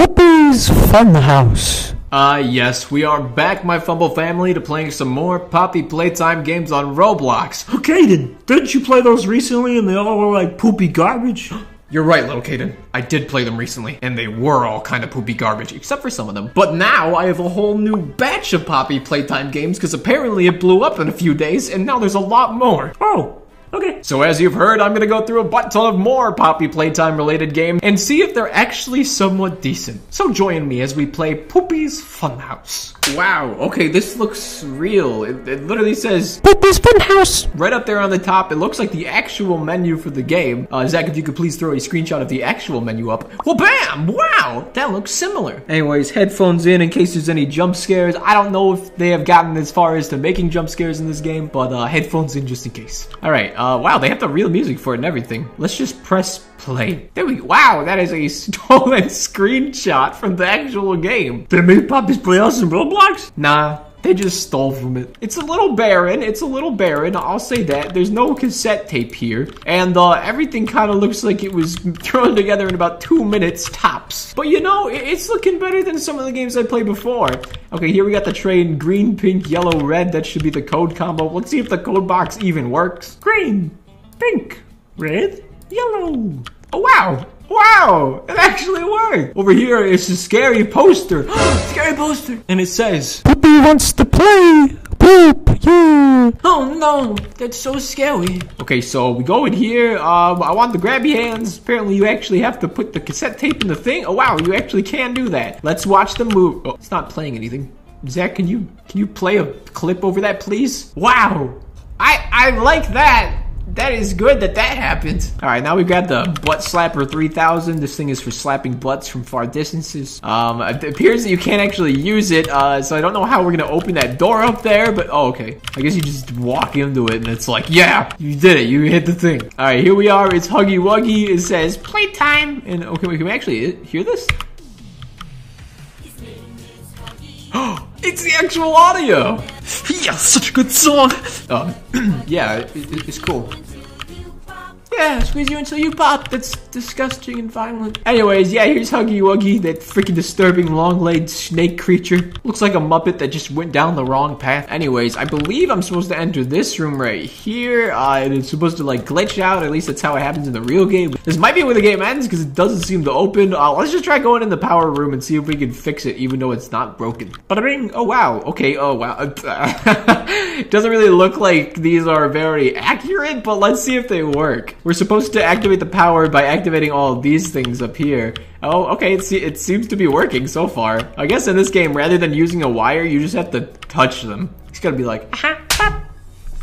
Poopy's Funhouse. Uh, yes, we are back, my Fumble family, to playing some more Poppy Playtime games on Roblox. Okay, then. Didn't you play those recently and they all were like poopy garbage? You're right, little Kaden. I did play them recently, and they were all kind of poopy garbage, except for some of them. But now I have a whole new batch of Poppy Playtime games, because apparently it blew up in a few days, and now there's a lot more. Oh, okay. So as you've heard, I'm gonna go through a butt ton of more Poppy Playtime related games and see if they're actually somewhat decent. So join me as we play Poopy's Funhouse. Wow, okay, this looks real. It, it literally says Poopy's Funhouse. right up there on the top. It looks like the actual menu for the game. Uh, Zach, if you could please throw a screenshot of the actual menu up. Well, bam! Wow, that looks similar. Anyways, headphones in in case there's any jump scares. I don't know if they have gotten as far as to making jump scares in this game, but uh, headphones in just in case. All right, uh, wow, they have the real music for it and everything. Let's just press play. There we go. Wow, that is a stolen screenshot from the actual game. They made puppies play us in Roblox? Nah, they just stole from it. It's a little barren. It's a little barren. I'll say that. There's no cassette tape here. And uh, everything kind of looks like it was thrown together in about two minutes tops. But you know, it's looking better than some of the games I played before. Okay, here we got the train green, pink, yellow, red. That should be the code combo. Let's see if the code box even works. Green, pink, red, yellow. Oh, wow. Wow, it actually worked. Over here is a scary poster. scary poster. And it says, Poopy wants to play. Poop, yeah. Oh no, that's so scary. Okay, so we go in here. Um, I want the grabby hands. Apparently, you actually have to put the cassette tape in the thing. Oh wow, you actually can do that. Let's watch the move. Oh, it's not playing anything. Zach, can you can you play a clip over that, please? Wow, I I like that. That is good that that happened. All right, now we've got the butt slapper 3000. This thing is for slapping butts from far distances. Um, it appears that you can't actually use it, uh, so I don't know how we're gonna open that door up there. But oh, okay. I guess you just walk into it, and it's like, yeah, you did it. You hit the thing. All right, here we are. It's Huggy Wuggy. It says playtime, and okay, wait, can we actually hear this? It's the actual audio. Yeah, such a good song. Uh, yeah, it, it- it's cool. Yeah, squeeze you until you pop. That's disgusting and violent. Anyways, yeah, here's Huggy Wuggy, that freaking disturbing long-legged snake creature. Looks like a Muppet that just went down the wrong path. Anyways, I believe I'm supposed to enter this room right here. Uh, it's supposed to like glitch out. At least that's how it happens in the real game. This might be where the game ends because it doesn't seem to open. Uh, let's just try going in the power room and see if we can fix it, even though it's not broken. Bada bing. Oh wow. Okay. Oh wow. it doesn't really look like these are very accurate, but let's see if they work. We're supposed to activate the power by activating all these things up here. Oh, okay. It, se- it seems to be working so far. I guess in this game, rather than using a wire, you just have to touch them. It's gotta be like, aha, pop.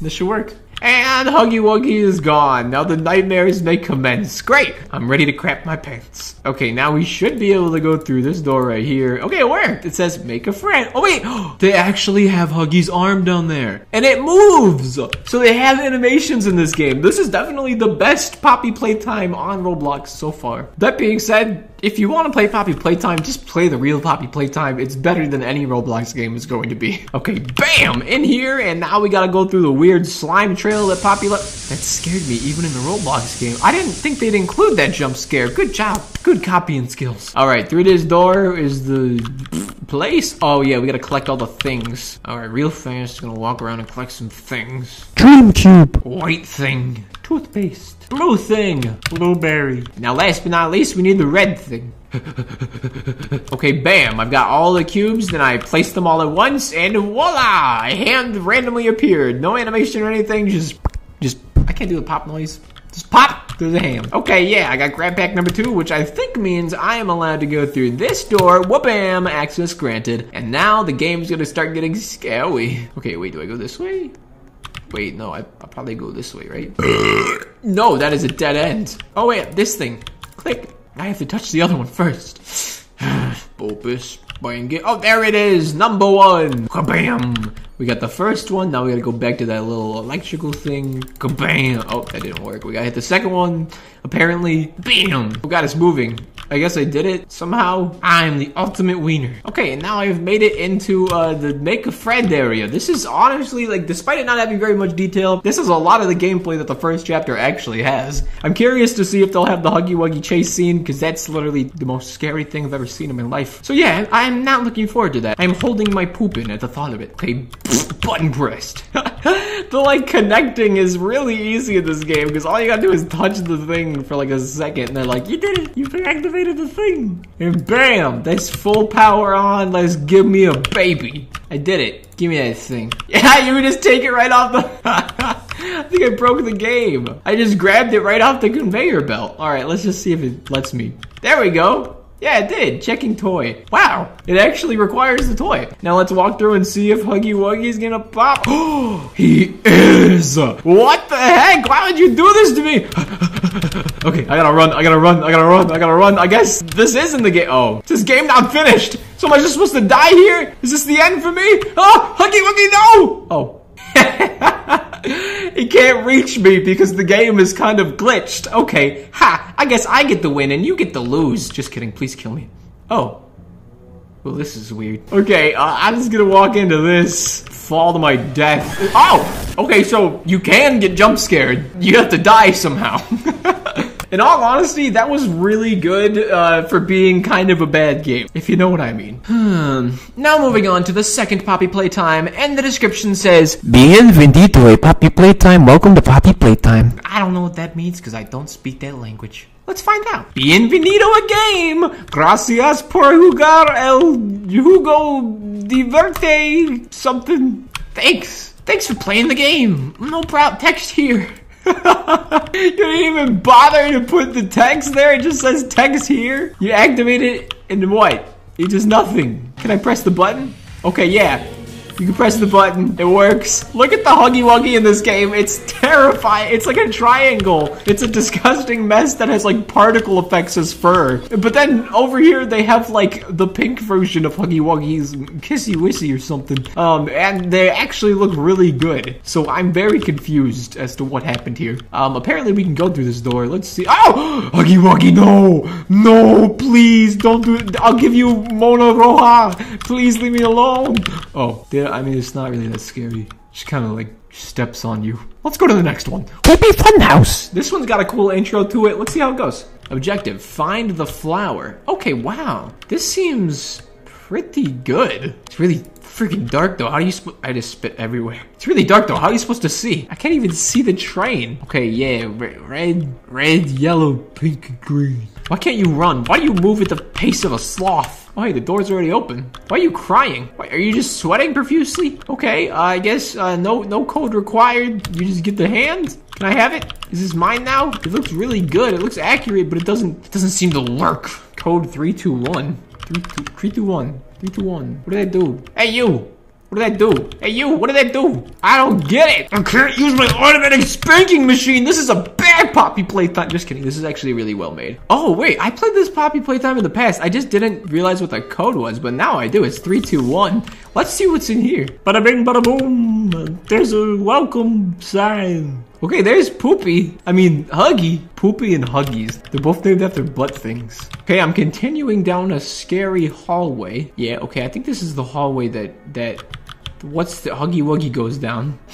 This should work. And Huggy Wuggy is gone. Now the nightmares may commence. Great! I'm ready to crap my pants. Okay, now we should be able to go through this door right here. Okay, it worked. It says make a friend. Oh wait, they actually have Huggy's arm down there. And it moves! So they have animations in this game. This is definitely the best Poppy Playtime on Roblox so far. That being said, if you want to play Poppy Playtime, just play the real Poppy Playtime. It's better than any Roblox game is going to be. Okay, bam! In here, and now we gotta go through the weird slime trail left. That scared me even in the Roblox game. I didn't think they'd include that jump scare. Good job. Good copying skills. Alright, through this door is the place. Oh yeah, we gotta collect all the things. Alright, real fast. Gonna walk around and collect some things. Dream Cube. White thing. Toothpaste. Blue thing. Blueberry. Now, last but not least, we need the red thing. okay, bam. I've got all the cubes, then I placed them all at once, and voila! A hand randomly appeared. No animation or anything, just, just, I can't do the pop noise. Just pop through the hand. Okay, yeah, I got grab pack number two, which I think means I am allowed to go through this door. Whoop-bam, access granted. And now the game's gonna start getting scary. Okay, wait, do I go this way? Wait, no, I, I'll probably go this way, right? no, that is a dead end. Oh wait, this thing. Click. I have to touch the other one first. Bulbous. It. Oh, there it is. Number one. Kabam. We got the first one. Now we gotta go back to that little electrical thing. Kabam. Oh, that didn't work. We gotta hit the second one. Apparently, bam. We got it's moving. I guess I did it somehow. I'm the ultimate wiener. Okay, and now I've made it into uh, the make a friend area. This is honestly, like, despite it not having very much detail, this is a lot of the gameplay that the first chapter actually has. I'm curious to see if they'll have the Huggy Wuggy chase scene, because that's literally the most scary thing I've ever seen in my life. So yeah, I'm not looking forward to that. I'm holding my poop in at the thought of it. Okay, button pressed. the like connecting is really easy in this game because all you gotta do is touch the thing for like a second and they're like, you did it, you've activated the thing. And bam, that's full power on. Let's give me a baby. I did it. Give me that thing. Yeah, you just take it right off the. I think I broke the game. I just grabbed it right off the conveyor belt. All right, let's just see if it lets me. There we go. Yeah, it did. Checking toy. Wow, it actually requires the toy. Now let's walk through and see if Huggy Wuggy's gonna pop. He is. What the heck? Why would you do this to me? okay, I gotta run. I gotta run. I gotta run. I gotta run. I guess this isn't the game. Oh, this game not finished. So am I just supposed to die here? Is this the end for me? Oh, Huggy Wuggy, no! Oh. he can't reach me because the game is kind of glitched. Okay, ha, I guess I get the win and you get the lose. Just kidding, please kill me. Oh. Well, this is weird. Okay, uh, I'm just gonna walk into this, fall to my death. Oh! Okay, so you can get jump scared. You have to die somehow. In all honesty, that was really good uh, for being kind of a bad game, if you know what I mean. Hmm. Now moving on to the second Poppy Playtime, and the description says, Bienvenido a Poppy Playtime. Welcome to Poppy Playtime. I don't know what that means because I don't speak that language. Let's find out. Bienvenido a game. Gracias por jugar el jugo diverte something. Thanks. Thanks for playing the game. No problem. Text here. you didn't even bother to put the text there. It just says text here. You activate it and what? It does nothing. Can I press the button? Okay, yeah. You can press the button. It works. Look at the Huggy Wuggy in this game. It's terrifying. It's like a triangle. It's a disgusting mess that has like particle effects as fur. But then over here they have like the pink version of Huggy Wuggy's Kissy Wissy or something. Um, and they actually look really good. So I'm very confused as to what happened here. Um, apparently we can go through this door. Let's see. Oh! Huggy Wuggy, no! No, please don't do it. I'll give you Mona Roja. Please leave me alone. Oh, did I mean, it's not really that scary. She kind of like steps on you. Let's go to the next one. Whoopie Funhouse. This one's got a cool intro to it. Let's see how it goes. Objective, find the flower. Okay, wow. This seems pretty good. It's really freaking dark though. How are you sp- I just spit everywhere. It's really dark though. How are you supposed to see? I can't even see the train. Okay, yeah, red, red, yellow, pink, green. Why can't you run? Why do you move at the pace of a sloth? Oh, hey, the door's already open. Why are you crying? Why, are you just sweating profusely? Okay, uh, I guess uh, no no code required. You just get the hand. Can I have it? Is this mine now? It looks really good. It looks accurate, but it doesn't it doesn't seem to work. Code three two one. Three two three two one. Three two one. What did I do? Hey you! What did that do? Hey you, what did that do? I don't get it! I can't use my automatic spanking machine! This is a bad Poppy Playtime! Just kidding, this is actually really well made. Oh wait, I played this Poppy Playtime in the past. I just didn't realize what the code was, but now I do. It's 321. Let's see what's in here. Bada bing, bada boom. There's a welcome sign. Okay, there's Poopy. I mean, Huggy. Poopy and Huggies. They're both named after butt things. Okay, I'm continuing down a scary hallway. Yeah, okay, I think this is the hallway that, that, what's the Huggy Wuggy goes down.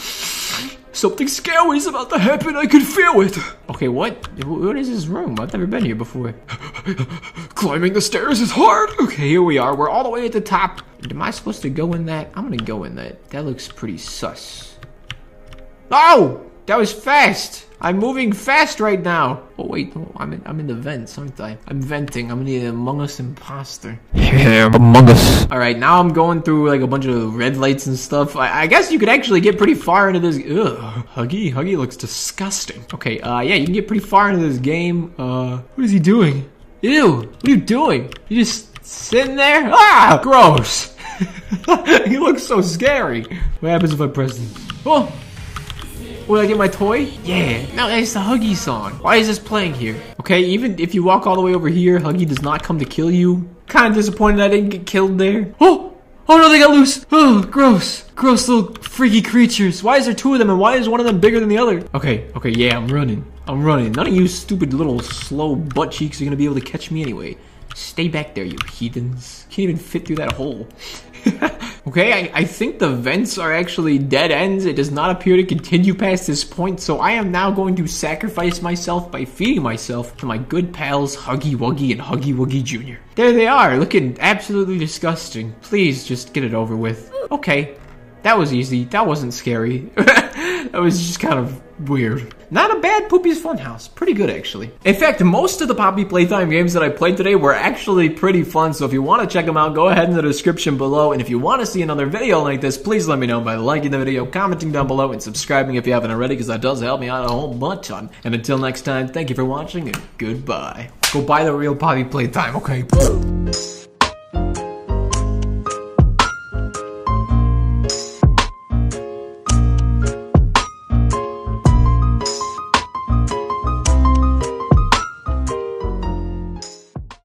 Something scary is about to happen. I can feel it. Okay, what? What is this room? I've never been here before. Climbing the stairs is hard. Okay, here we are. We're all the way at the top. Am I supposed to go in that? I'm gonna go in that. That looks pretty sus. Oh! That was fast. I'm moving fast right now. Oh wait, no, I'm in, I'm in the vents, aren't I? I'm venting. I'm in the Among Us imposter. Yeah, Among Us. All right, now I'm going through like a bunch of red lights and stuff. I, I guess you could actually get pretty far into this. Ugh, Huggy, Huggy looks disgusting. Okay, uh, yeah, you can get pretty far into this game. Uh, what is he doing? Ew, what are you doing? You just sitting there? Ah, gross. he looks so scary. What happens if I press this? Oh. Will I get my toy? Yeah. Now it's the Huggy song. Why is this playing here? Okay, even if you walk all the way over here, Huggy does not come to kill you. Kind of disappointed I didn't get killed there. Oh! Oh no, they got loose. Oh, gross. Gross little freaky creatures. Why is there two of them and why is one of them bigger than the other? Okay, okay, yeah, I'm running. I'm running. None of you stupid little slow butt cheeks are gonna be able to catch me anyway. Stay back there, you heathens. Can't even fit through that hole. okay, I, I think the vents are actually dead ends. It does not appear to continue past this point, so I am now going to sacrifice myself by feeding myself to my good pals Huggy Wuggy and Huggy Wuggy Jr. There they are, looking absolutely disgusting. Please just get it over with. Okay, that was easy. That wasn't scary. that was just kind of weird. Not a bad Poopy's Funhouse. Pretty good, actually. In fact, most of the Poppy Playtime games that I played today were actually pretty fun, so if you want to check them out, go ahead in the description below, and if you want to see another video like this, please let me know by liking the video, commenting down below, and subscribing if you haven't already, because that does help me out a whole bunch ton. And until next time, thank you for watching, and goodbye. Go buy the real Poppy Playtime, okay?